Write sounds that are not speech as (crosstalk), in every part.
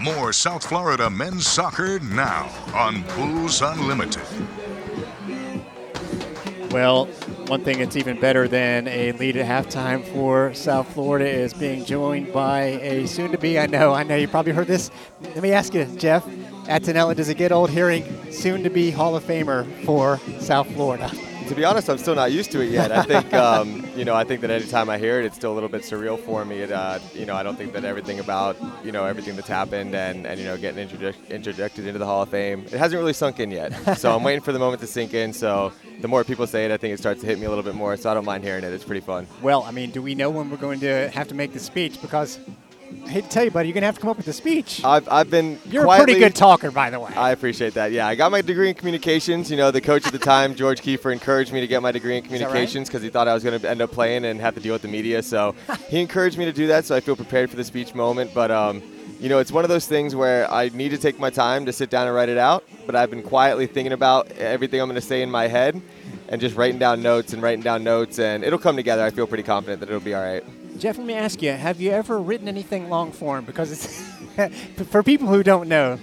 More South Florida men's soccer now on Bulls Unlimited. Well, one thing that's even better than a lead at halftime for South Florida is being joined by a soon to be, I know, I know you probably heard this. Let me ask you, Jeff, Attinella, does it get old hearing soon to be Hall of Famer for South Florida? To be honest, I'm still not used to it yet. I think, (laughs) um, you know, I think that anytime I hear it, it's still a little bit surreal for me. It, uh, you know, I don't think that everything about, you know, everything that's happened and, and you know, getting introduced introduced into the Hall of Fame, it hasn't really sunk in yet. So I'm waiting for the moment to sink in. So the more people say it, I think it starts to hit me a little bit more. So I don't mind hearing it. It's pretty fun. Well, I mean, do we know when we're going to have to make the speech? Because I hate to tell you, buddy, you're going to have to come up with a speech. I've, I've been. You're quietly, a pretty good talker, by the way. I appreciate that. Yeah, I got my degree in communications. You know, the coach at the time, George Kiefer, encouraged me to get my degree in communications because right? he thought I was going to end up playing and have to deal with the media. So he (laughs) encouraged me to do that. So I feel prepared for the speech moment. But um, you know, it's one of those things where I need to take my time to sit down and write it out. But I've been quietly thinking about everything I'm going to say in my head and just writing down notes and writing down notes, and it'll come together. I feel pretty confident that it'll be all right. Jeff, let me ask you: Have you ever written anything long form? Because (laughs) for people who don't know,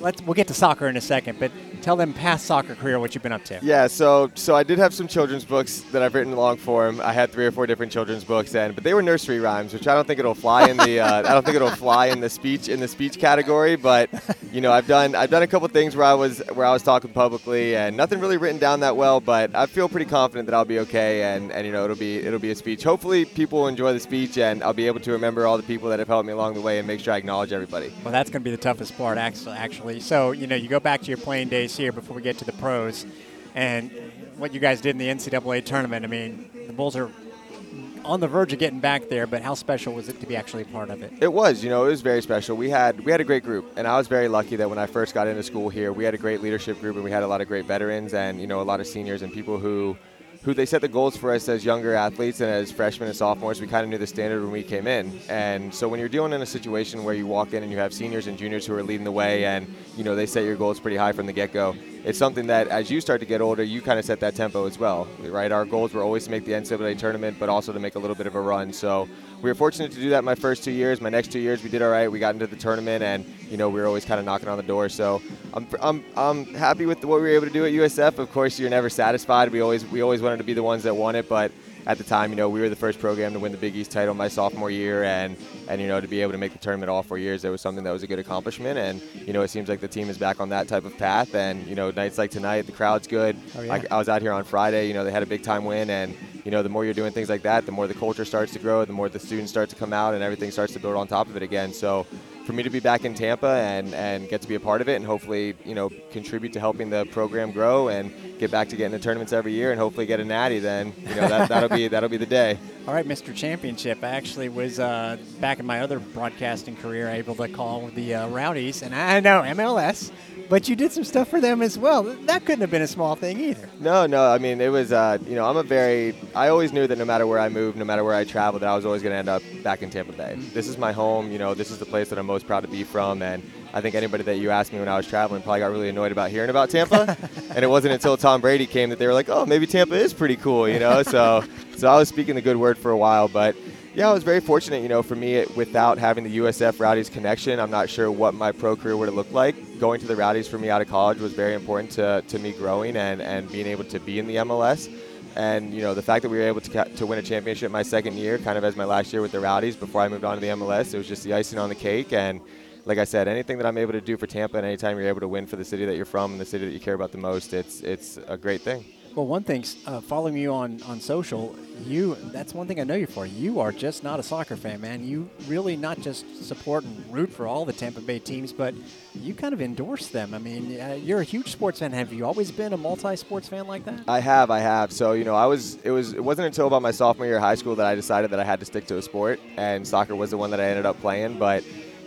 let's we'll get to soccer in a second, but tell them past soccer career what you've been up to. Yeah, so so I did have some children's books that I've written long form. I had three or four different children's books, and but they were nursery rhymes, which I don't think it'll fly in the uh, I don't think it'll fly in the speech in the speech category. But you know, I've done I've done a couple things where I was where I was talking publicly, and nothing really written down that well. But I feel pretty confident that I'll be okay, and and you know it'll be it'll be a speech. Hopefully, people will enjoy the speech, and I'll be able to remember all the people that have helped me along the way, and make sure I acknowledge everybody. Well, that's going to be the toughest part, actually. So you know, you go back to your playing days here before we get to the pros, and what you guys did in the NCAA tournament. I mean, the Bulls are on the verge of getting back there, but how special was it to be actually part of it? It was, you know, it was very special. We had we had a great group, and I was very lucky that when I first got into school here, we had a great leadership group, and we had a lot of great veterans, and you know, a lot of seniors and people who who they set the goals for us as younger athletes and as freshmen and sophomores. We kind of knew the standard when we came in. And so when you're dealing in a situation where you walk in and you have seniors and juniors who are leading the way and, you know, they set your goals pretty high from the get-go, it's something that as you start to get older, you kind of set that tempo as well, right? Our goals were always to make the NCAA tournament, but also to make a little bit of a run. So we were fortunate to do that my first two years. My next two years, we did all right. We got into the tournament, and you know we were always kind of knocking on the door. So I'm, I'm, I'm happy with what we were able to do at USF. Of course, you're never satisfied. We always we always wanted to be the ones that won it, but at the time, you know, we were the first program to win the Big East title my sophomore year, and and you know to be able to make the tournament all four years, that was something that was a good accomplishment. And you know, it seems like the team is back on that type of path. And you know, nights like tonight, the crowd's good. Oh, yeah. I, I was out here on Friday. You know, they had a big time win, and you know, the more you're doing things like that, the more the culture starts to grow, the more the students start to come out, and everything starts to build on top of it again. So for me to be back in Tampa and, and get to be a part of it and hopefully, you know, contribute to helping the program grow and get back to getting the tournaments every year and hopefully get a natty, then, you know, that, that'll be that'll be the day. All right, Mr. Championship. I actually was uh, back in my other broadcasting career able to call the uh, Rowdies, and I know MLS, but you did some stuff for them as well. That couldn't have been a small thing either. No, no. I mean, it was, uh, you know, I'm a very, I always knew that no matter where I moved, no matter where I traveled, that I was always going to end up back in Tampa Bay. This is my home. You know, this is the place that I'm most proud to be from. And I think anybody that you asked me when I was traveling probably got really annoyed about hearing about Tampa. (laughs) and it wasn't until Tom Brady came that they were like, oh, maybe Tampa is pretty cool, you know? So, so I was speaking the good word for a while. But, yeah, I was very fortunate, you know, for me, without having the USF Rowdies connection, I'm not sure what my pro career would have looked like. Going to the Rowdies for me out of college was very important to, to me growing and, and being able to be in the MLS. And, you know, the fact that we were able to, to win a championship my second year, kind of as my last year with the Rowdies before I moved on to the MLS, it was just the icing on the cake. And, like I said, anything that I'm able to do for Tampa and anytime you're able to win for the city that you're from and the city that you care about the most, it's, it's a great thing. Well, one thing, uh, following you on, on social, you that's one thing I know you for. You are just not a soccer fan, man. You really not just support and root for all the Tampa Bay teams, but you kind of endorse them. I mean, uh, you're a huge sports fan. Have you always been a multi-sports fan like that? I have, I have. So you know, I was. It was. It wasn't until about my sophomore year of high school that I decided that I had to stick to a sport, and soccer was the one that I ended up playing. But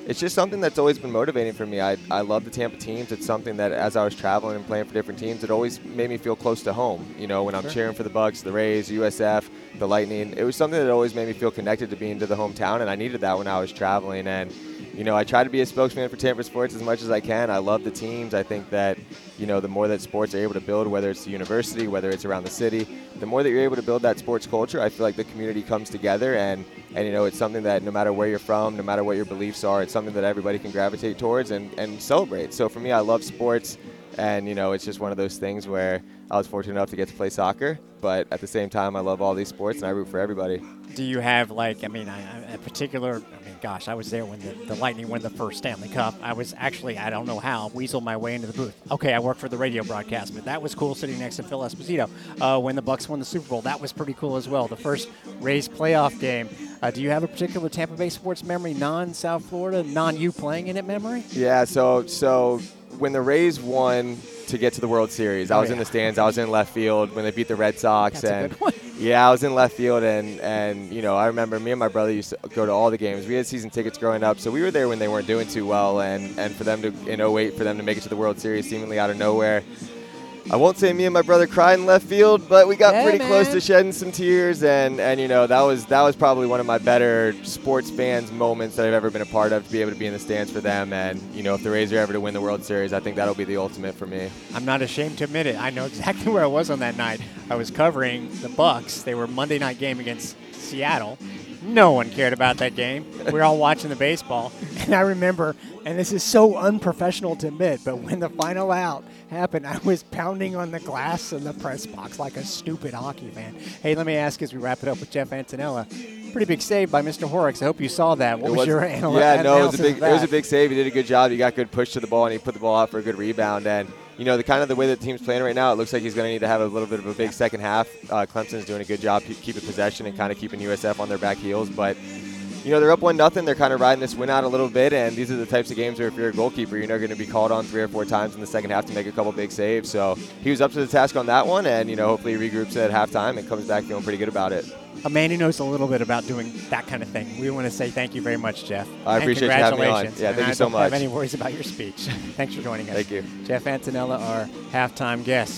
it's just something that's always been motivating for me. I, I love the Tampa teams. It's something that as I was traveling and playing for different teams, it always made me feel close to home. You know, when I'm sure. cheering for the Bucs, the Rays, USF, the Lightning, it was something that always made me feel connected to being to the hometown, and I needed that when I was traveling. And you know, I try to be a spokesman for Tampa Sports as much as I can. I love the teams. I think that, you know, the more that sports are able to build, whether it's the university, whether it's around the city, the more that you're able to build that sports culture, I feel like the community comes together and, and you know, it's something that no matter where you're from, no matter what your beliefs are, it's something that everybody can gravitate towards and, and celebrate. So for me, I love sports. And, you know, it's just one of those things where I was fortunate enough to get to play soccer. But at the same time, I love all these sports and I root for everybody. Do you have, like, I mean, a particular, I mean, gosh, I was there when the, the Lightning won the first Stanley Cup. I was actually, I don't know how, weasel my way into the booth. Okay, I work for the radio broadcast, but that was cool sitting next to Phil Esposito. Uh, when the Bucs won the Super Bowl, that was pretty cool as well. The first Rays playoff game. Uh, do you have a particular Tampa Bay sports memory, non-South Florida, non-you playing in it memory? Yeah, so so when the Rays won to get to the World Series, I Oh, was in the stands. I was in left field when they beat the Red Sox, That's and yeah, I was in left field, and and you know I remember me and my brother used to go to all the games. We had season tickets growing up, so we were there when they weren't doing too well, and and for them to in 08 for them to make it to the World Series seemingly out of nowhere. I won't say me and my brother cried in left field, but we got Yeah, pretty close to shedding some tears, and and you know that was that was probably one of my better sports fans moments that I've ever been a part of to be able to be in the stands for them, and you know if the Rays are ever to win the World Series, I think that'll be the ultimate for me. I'm not ashamed to admit it. I know exactly (laughs) where I was on that night. I was covering the Bucs. They were Monday night game against Seattle. No one cared about that game. We were all watching the baseball, (laughs) and I remember. And this is so unprofessional to admit, but when the final out happened, I was pounding on the glass in the press box like a stupid hockey fan. Hey, let me ask as we wrap it up with Jeff Attinella. Pretty big save by Mr. Horrocks. I hope you saw that. What It was, your anal- yeah, no, it was a big, it was a big save. He did a good job. He got good push to the ball, and he put the ball out for a good rebound. And you know, the kind of the way that the team's playing right now, it looks like he's going to need to have a little bit of a big second half. Uh, Clemson's doing a good job keeping possession and kind of keeping USF on their back heels, but. You know they're up one nothing. They're kind of riding this win out a little bit, and these are the types of games where if you're a goalkeeper, you're going to be called on three or four times in the second half to make a couple big saves. So he was up to the task on that one, and you know hopefully he regroups at halftime and comes back feeling pretty good about it. a man who knows a little bit about doing that kind of thing. We want to say thank you very much, Jeff. I And appreciate you having me on. congratulations. Yeah, And thank you I so don't have much. any worries about your speech. (laughs) Thanks for joining us. Thank you. Jeff Attinella, our halftime guest.